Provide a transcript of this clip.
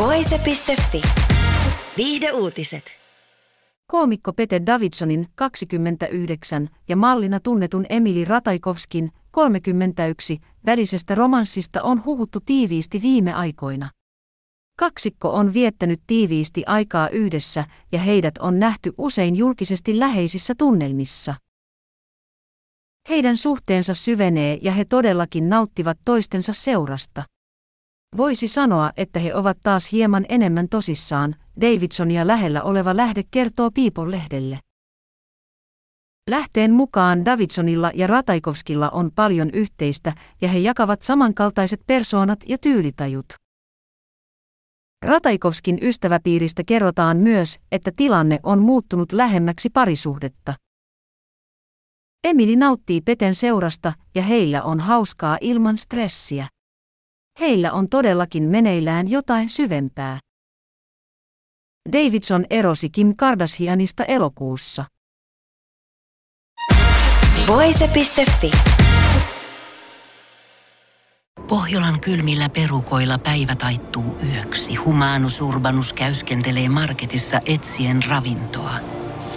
Voise.fi. Viihde uutiset. Koomikko Pete Davidsonin 29 ja mallina tunnetun Emili Rataikovskin 31 välisestä romanssista on huhuttu tiiviisti viime aikoina. Kaksikko on viettänyt tiiviisti aikaa yhdessä ja heidät on nähty usein julkisesti läheisissä tunnelmissa. Heidän suhteensa syvenee ja he todellakin nauttivat toistensa seurasta. Voisi sanoa, että he ovat taas hieman enemmän tosissaan, Davidsonia lähellä oleva lähde kertoo People-lehdelle. Lähteen mukaan Davidsonilla ja Rataikovskilla on paljon yhteistä ja he jakavat samankaltaiset persoonat ja tyylitajut. Rataikovskin ystäväpiiristä kerrotaan myös, että tilanne on muuttunut lähemmäksi parisuhdetta. Emili nauttii Peten seurasta ja heillä on hauskaa ilman stressiä. Heillä on todellakin meneillään jotain syvempää. Davidson erosi Kim Kardashianista elokuussa. Voise.fi. Pohjolan kylmillä perukoilla päivä taittuu yöksi. Humanus Urbanus käyskentelee marketissa etsien ravintoa.